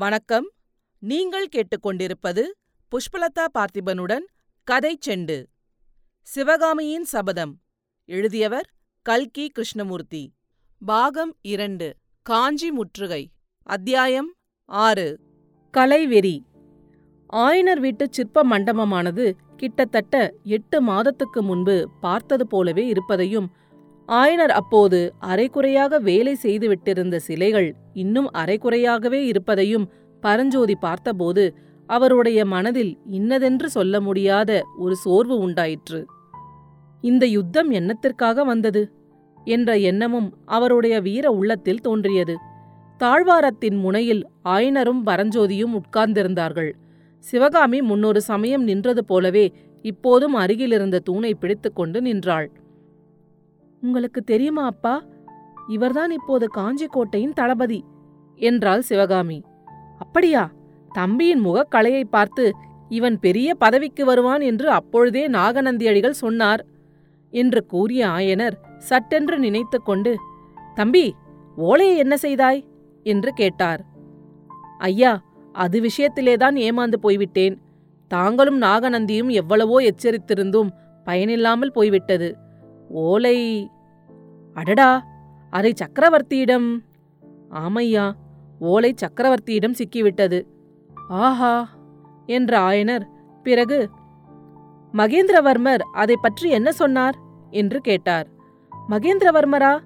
வணக்கம். நீங்கள் கேட்டுக்கொண்டிருப்பது புஷ்பலதா பார்த்திபனுடன் கதை செண்டு. சிவகாமியின் சபதம். எழுதியவர் கல்கி கிருஷ்ணமூர்த்தி. பாகம் இரண்டு. காஞ்சி முற்றுகை. அத்தியாயம் ஆறு. கலைவெறி. ஆயனர் வீட்டு சிற்ப மண்டபமானது கிட்டத்தட்ட எட்டு மாதத்துக்கு முன்பு பார்த்தது போலவே இருப்பதையும் ஆயனர் அப்போது அரைக்குறையாக வேலை செய்துவிட்டிருந்த சிலைகள் இன்னும் அரைக்குறையாகவே இருப்பதையும் பரஞ்சோதி பார்த்தபோது அவருடைய மனதில் இன்னதென்று சொல்ல முடியாத ஒரு சோர்வு உண்டாயிற்று. இந்த யுத்தம் என்னத்திற்காக வந்தது? என்ற எண்ணமும் அவருடைய வீர உள்ளத்தில் தோன்றியது. தாழ்வாரத்தின் முனையில் ஆயனரும் பரஞ்சோதியும் உட்கார்ந்திருந்தார்கள். சிவகாமி முன்னொரு சமயம் நின்றது போலவே இப்போதும் அருகிலிருந்த தூணை பிடித்துக்கொண்டு நின்றாள். உங்களுக்கு தெரியுமா அப்பா? இவர்தான் இப்போது காஞ்சிக்கோட்டையின் தளபதி என்றாள் சிவகாமி. அப்படியா? தம்பியின் முகக்கலையை பார்த்து இவன் பெரிய பதவிக்கு வருவான் என்று அப்பொழுதே நாகநந்தியடிகள் சொன்னார் என்று கூறிய ஆயனர் சட்டென்று நினைத்து கொண்டு தம்பி ஓலையை என்ன செய்தாய்? என்று கேட்டார். ஐயா அது விஷயத்திலேதான் ஏமாந்து போய்விட்டேன். தாங்களும் நாகநந்தியும் எவ்வளவோ எச்சரித்திருந்தும் பயனில்லாமல் போய்விட்டது. ஓலை. அடடா அதை சக்கரவர்த்தியிடம். ஆமையா ஓலை சக்கரவர்த்தியிடம் சிக்கிவிட்டது. ஆஹா என்ற ஆயனர் பிறகு மகேந்திரவர்மர் அதை பற்றி என்ன சொன்னார்? என்று கேட்டார். மகேந்திரவர்மரா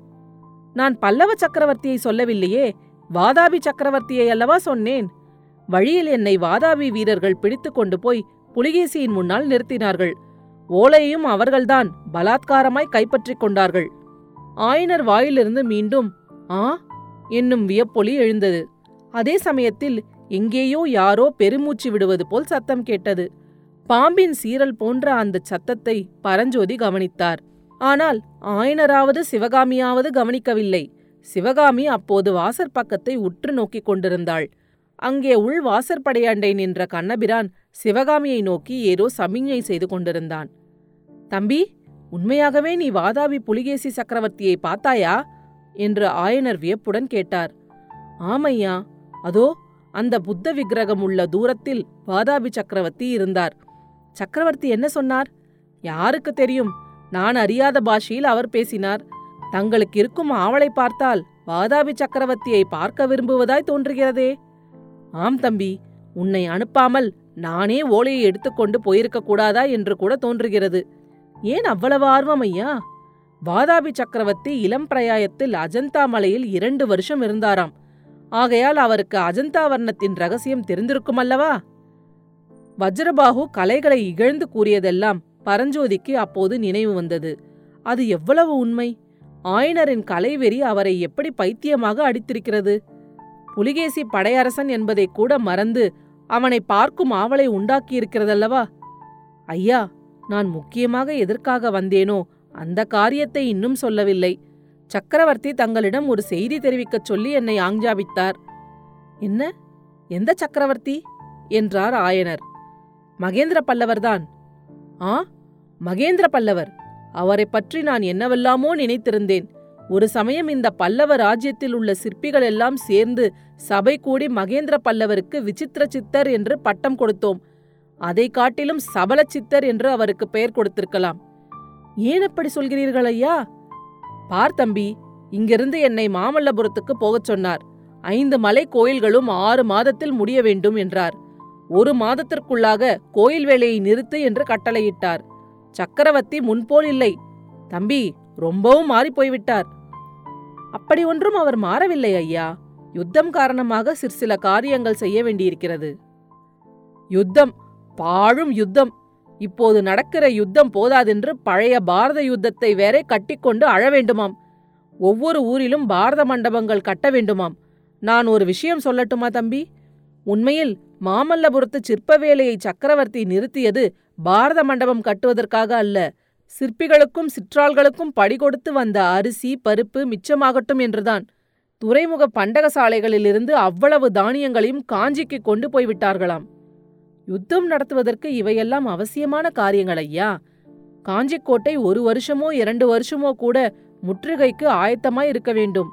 நான் பல்லவ சக்கரவர்த்தியை சொல்லவில்லையே வாதாபி சக்கரவர்த்தியை அல்லவா சொன்னேன்? வழியில் என்னை வாதாபி வீரர்கள் பிடித்து கொண்டு போய் புலிகேசியின் முன்னால் நிறுத்தினார்கள். ஓலையையும் அவர்கள்தான் பலாத்காரமாய் கைப்பற்றிக் கொண்டார்கள். ஆயனர் வாயிலிருந்து மீண்டும் ஆ? என்னும் வியப்பொலி எழுந்தது. அதே சமயத்தில் எங்கேயோ யாரோ பெருமூச்சு விடுவது போல் சத்தம் கேட்டது. பாம்பின் சீரல் போன்ற அந்த சத்தத்தை பரஞ்சோதி கவனித்தார். ஆனால் ஆயனராவது சிவகாமியாவது கவனிக்கவில்லை. சிவகாமி அப்போது வாசற்பக்கத்தை உற்று நோக்கிக் கொண்டிருந்தாள். அங்கே உள் வாசற்படையாண்டை நின்ற கண்ணபிரான் சிவகாமியை நோக்கி ஏதோ சமிஞ்ஞை செய்து கொண்டிருந்தான். தம்பி உண்மையாகவே நீ வாதாபி புலிகேசி சக்கரவர்த்தியை பார்த்தாயா? என்று ஆயனர் வியப்புடன் கேட்டார். ஆமையா அதோ அந்த புத்த விக்கிரகம் உள்ள தூரத்தில் வாதாபி சக்கரவர்த்தி இருந்தார். சக்கரவர்த்தி என்ன சொன்னார்? யாருக்கு தெரியும் நான் அறியாத பாஷையில் அவர் பேசினார். தங்களுக்கு இருக்கும் ஆவலை பார்த்தால் வாதாபி சக்கரவர்த்தியை பார்க்க விரும்புவதாய் தோன்றுகிறதே. ஆம் தம்பி உன்னை அனுப்பாமல் நானே ஓலையை எடுத்துக்கொண்டு போயிருக்க கூடாதா என்று கூட தோன்றுகிறது. ஏன் அவ்வளவு ஆர்வம் ஐயா? வாதாபி சக்கரவர்த்தி இளம் பிரயாயத்தில் அஜந்தா மலையில் இரண்டு வருஷம் இருந்தாராம். ஆகையால் அவருக்கு அஜந்தா வர்ணத்தின் ரகசியம் தெரிந்திருக்கும் அல்லவா? வஜ்ரபாகு கலைகளை இகழ்ந்து கூறியதெல்லாம் பரஞ்சோதிக்கு அப்போது நினைவு வந்தது. அது எவ்வளவு உண்மை? ஆயனரின் கலைவெறி அவரை எப்படி பைத்தியமாக அடித்திருக்கிறது? புலிகேசி படையரசன் என்பதை கூட மறந்து அவனை பார்க்கும் ஆவலை உண்டாக்கியிருக்கிறதல்லவா? ஐயா நான் முக்கியமாக எதற்காக வந்தேனோ அந்த காரியத்தை இன்னும் சொல்லவில்லை. சக்கரவர்த்தி தங்களிடம் ஒரு செய்தி தெரிவிக்கச் சொல்லி என்னை ஆஞ்சாபித்தார். என்ன? எந்த சக்கரவர்த்தி? என்றார் ஆயனர். மகேந்திர பல்லவர்தான். ஆ? மகேந்திர பல்லவர். அவரை பற்றி நான் என்னவெல்லாமோ நினைத்திருந்தேன். ஒரு சமயம் இந்த பல்லவ ராஜ்யத்தில் உள்ள சிற்பிகள் எல்லாம் சேர்ந்து சபை கூடி மகேந்திர பல்லவருக்கு விசித்திர சித்தர் என்று பட்டம் கொடுத்தோம். அதை காட்டிலும் சபல சித்தர் என்று அவருக்கு பெயர் கொடுத்திருக்கலாம். ஏன் அப்படி சொல்கிறீர்கள் ஐயா? பார் தம்பி இங்கிருந்து என்னை மாமல்லபுரத்துக்கு போகச் சொன்னார். ஐந்து மலை கோயில்களும் ஆறு மாதத்தில் முடிய வேண்டும் என்றார். ஒரு மாதத்திற்குள்ளாக கோயில் வேலையை நிறுத்து என்று கட்டளையிட்டார். சக்கரவர்த்தி முன்போல் இல்லை. தம்பி ரொம்பவும் மாறிப்போய்விட்டார். அப்படி ஒன்றும் அவர் மாறவில்லை ஐயா. யுத்தம் காரணமாக சிற்சில காரியங்கள் செய்ய வேண்டியிருக்கிறது. யுத்தம் பாழும் யுத்தம். இப்போது நடக்கிற யுத்தம் போதாதென்று பழைய பாரத யுத்தத்தை வேறே கட்டிக்கொண்டு அழ வேண்டுமாம். ஒவ்வொரு ஊரிலும் பாரத மண்டபங்கள் கட்ட வேண்டுமாம். நான் ஒரு விஷயம் சொல்லட்டுமா தம்பி? உண்மையில் மாமல்லபுரத்து சிற்ப வேலையை சக்கரவர்த்தி நிறுத்தியது பாரத மண்டபம் கட்டுவதற்காக அல்ல. சிற்பிகளுக்கும் சிற்றாள்களுக்கும் படி கொடுத்து வந்த அரிசி பருப்பு மிச்சமாகட்டும் என்றுதான். துறைமுக பண்டகசாலைகளிலிருந்து அவ்வளவு தானியங்களையும் காஞ்சிக்கு கொண்டு போய்விட்டார்களாம். யுத்தம் நடத்துவதற்கு இவையெல்லாம் அவசியமான காரியங்கள் ஐயா. காஞ்சிக்கோட்டை ஒரு வருஷமோ இரண்டு வருஷமோ கூட முற்றுகைக்கு ஆயத்தமாய் இருக்க வேண்டும்.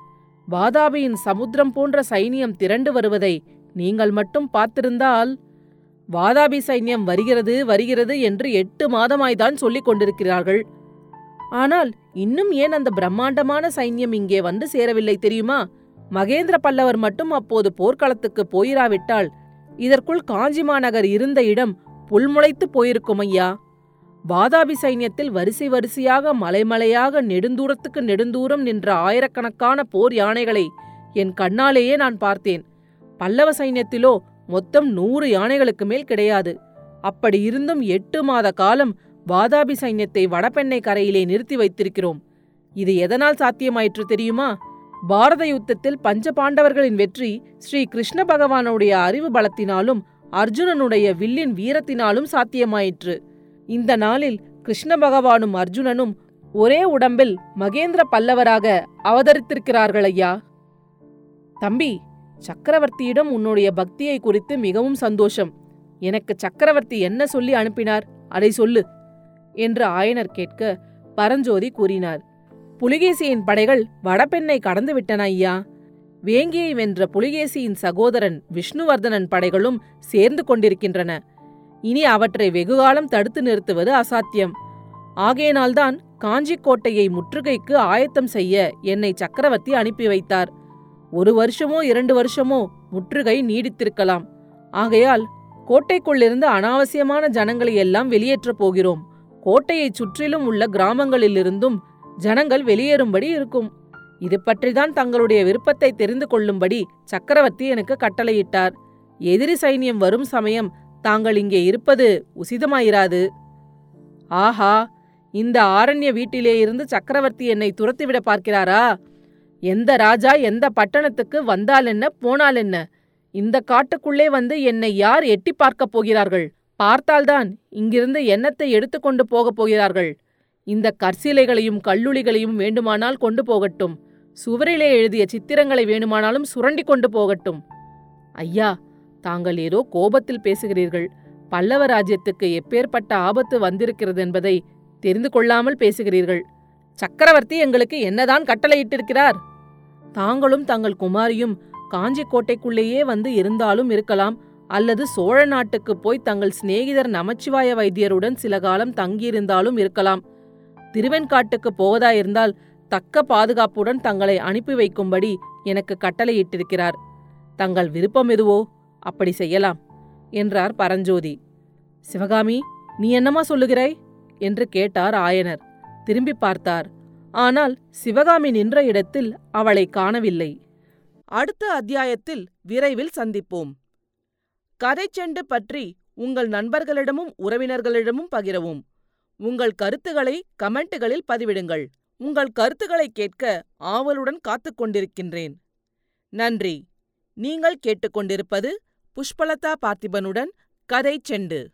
வாதாபியின் சமுத்திரம் போன்ற சைனியம் திரண்டு வருவதை நீங்கள் மட்டும் பார்த்திருந்தால் வாதாபி சைன்யம் வருகிறது வருகிறது என்று எட்டு மாதமாய்தான் சொல்லிக் கொண்டிருக்கிறார்கள். ஆனால் இன்னும் ஏன் அந்த பிரம்மாண்டமான சைன்யம் இங்கே வந்து சேரவில்லை தெரியுமா? மகேந்திர பல்லவர் மட்டும் அப்போது போர்க்களத்துக்கு போயிராவிட்டால் இதற்குள் காஞ்சி மாநகர் இருந்த இடம் புல்முளைத்து போயிருக்கும் ஐயா. வாதாபி சைன்யத்தில் வரிசை வரிசையாக மலைமலையாக நெடுந்தூரத்துக்கு நெடுந்தூரம் நின்ற ஆயிரக்கணக்கான போர் யானைகளை என் கண்ணாலேயே நான் பார்த்தேன். பல்லவ சைன்யத்திலோ மொத்தம் நூறு யானைகளுக்கு மேல் கிடையாது. அப்படி இருந்தும் எட்டு மாத காலம் வாதாபி சைன்யத்தை வடபெண்ணை கரையிலே நிறுத்தி வைத்திருக்கிறோம். இது எதனால் சாத்தியமாயிற்று தெரியுமா? பாரத யுத்தத்தில் பஞ்ச பாண்டவர்களின் வெற்றி ஸ்ரீ கிருஷ்ண பகவானுடைய அறிவு பலத்தினாலும் அர்ஜுனனுடைய வில்லின் வீரத்தினாலும் சாத்தியமாயிற்று. இந்த நாளில் கிருஷ்ண பகவானும் அர்ஜுனனும் ஒரே உடம்பில் மகேந்திர பல்லவராக அவதரித்திருக்கிறார்கள் ஐயா. தம்பி சக்கரவர்த்தியிடம் உன்னுடைய பக்தியை குறித்து மிகவும் சந்தோஷம். எனக்கு சக்கரவர்த்தி என்ன சொல்லி அனுப்பினார்? அதை சொல்லு என்று ஆயனர் கேட்க பரஞ்சோதி கூறினார். புலிகேசியின் படைகள் வடபெண்ணை கடந்து விட்டன ஐயா. வேங்கியை வென்ற புலிகேசியின் சகோதரன் விஷ்ணுவர்தனன் படைகளும் சேர்ந்து கொண்டிருக்கின்றன. இனி அவற்றை வெகுகாலம் தடுத்து நிறுத்துவது அசாத்தியம். ஆகையினால்தான் காஞ்சிக் கோட்டையை முற்றுகைக்கு ஆயத்தம் செய்ய என்னை சக்கரவர்த்தி அனுப்பி வைத்தார். ஒரு வருஷமோ இரண்டு வருஷமோ முற்றுகை நீடித்திருக்கலாம். ஆகையால் கோட்டைக்குள்ளிருந்து அனாவசியமான ஜனங்களை எல்லாம் வெளியேற்றப் போகிறோம். கோட்டையைச் சுற்றிலும் உள்ள கிராமங்களிலிருந்தும் ஜனங்கள் வெளியேறும்படி இருக்கும். இது பற்றிதான் தங்களுடைய விருப்பத்தை தெரிந்து கொள்ளும்படி சக்கரவர்த்தி எனக்கு கட்டளையிட்டார். எதிரி சைன்யம் வரும் சமயம் தாங்கள் இங்கே இருப்பது உசிதமாயிராது. ஆஹா இந்த ஆரண்ய வீட்டிலே இருந்து சக்கரவர்த்தி என்னை துரத்திவிட பார்க்கிறாரா? எந்த ராஜா எந்த பட்டணத்துக்கு வந்தால் என்ன போனால் என்ன? இந்த காட்டுக்குள்ளே வந்து என்னை யார் எட்டி பார்க்கப் போகிறார்கள்? பார்த்தால்தான் இங்கிருந்து எண்ணத்தை எடுத்துக்கொண்டு போகப் போகிறார்கள். இந்த கற்சிலைகளையும் கல்லுளிகளையும் வேண்டுமானால் கொண்டு போகட்டும். சுவரிலே எழுதிய சித்திரங்களை வேணுமானாலும் சுரண்டி கொண்டு போகட்டும். ஐயா தாங்கள் ஏதோ கோபத்தில் பேசுகிறீர்கள். பல்லவ ராஜ்யத்துக்கு எப்பேற்பட்ட ஆபத்து வந்திருக்கிறது என்பதை தெரிந்து கொள்ளாமல் பேசுகிறீர்கள். சக்கரவர்த்தி எங்களுக்கு என்னதான் கட்டளையிட்டிருக்கிறார்? தாங்களும் தங்கள் குமாரியும் காஞ்சி கோட்டைக்குள்ளேயே வந்து இருந்தாலும் இருக்கலாம். அல்லது சோழ நாட்டுக்கு போய் தங்கள் சிநேகிதர் நமச்சிவாய வைத்தியருடன் சில காலம் தங்கியிருந்தாலும் இருக்கலாம். திருவெண்காட்டுக்கு போவதாயிருந்தால் தக்க பாதுகாப்புடன் தங்களை அனுப்பி வைக்கும்படி எனக்கு கட்டளையிட்டிருக்கிறார். தங்கள் விருப்பம் எதுவோ அப்படி செய்யலாம் என்றார் பரஞ்சோதி. சிவகாமி நீ என்னமா சொல்லுகிறாய்? என்று கேட்டார் ஆயனர். திரும்பி பார்த்தார். ஆனால் சிவகாமி நின்ற இடத்தில் அவளை காணவில்லை. அடுத்த அத்தியாயத்தில் விரைவில் சந்திப்போம். கதை செண்டு பற்றி உங்கள் நண்பர்களிடமும் உறவினர்களிடமும் பகிரவும். உங்கள் கருத்துக்களை கமெண்ட்டுகளில் பதிவிடுங்கள். உங்கள் கருத்துக்களை கேட்க ஆவலுடன் காத்துக் கொண்டிருக்கின்றேன். நன்றி. நீங்கள் கேட்டுக்கொண்டிருப்பது புஷ்பலதா பார்த்திபனுடன் கதை செண்டு.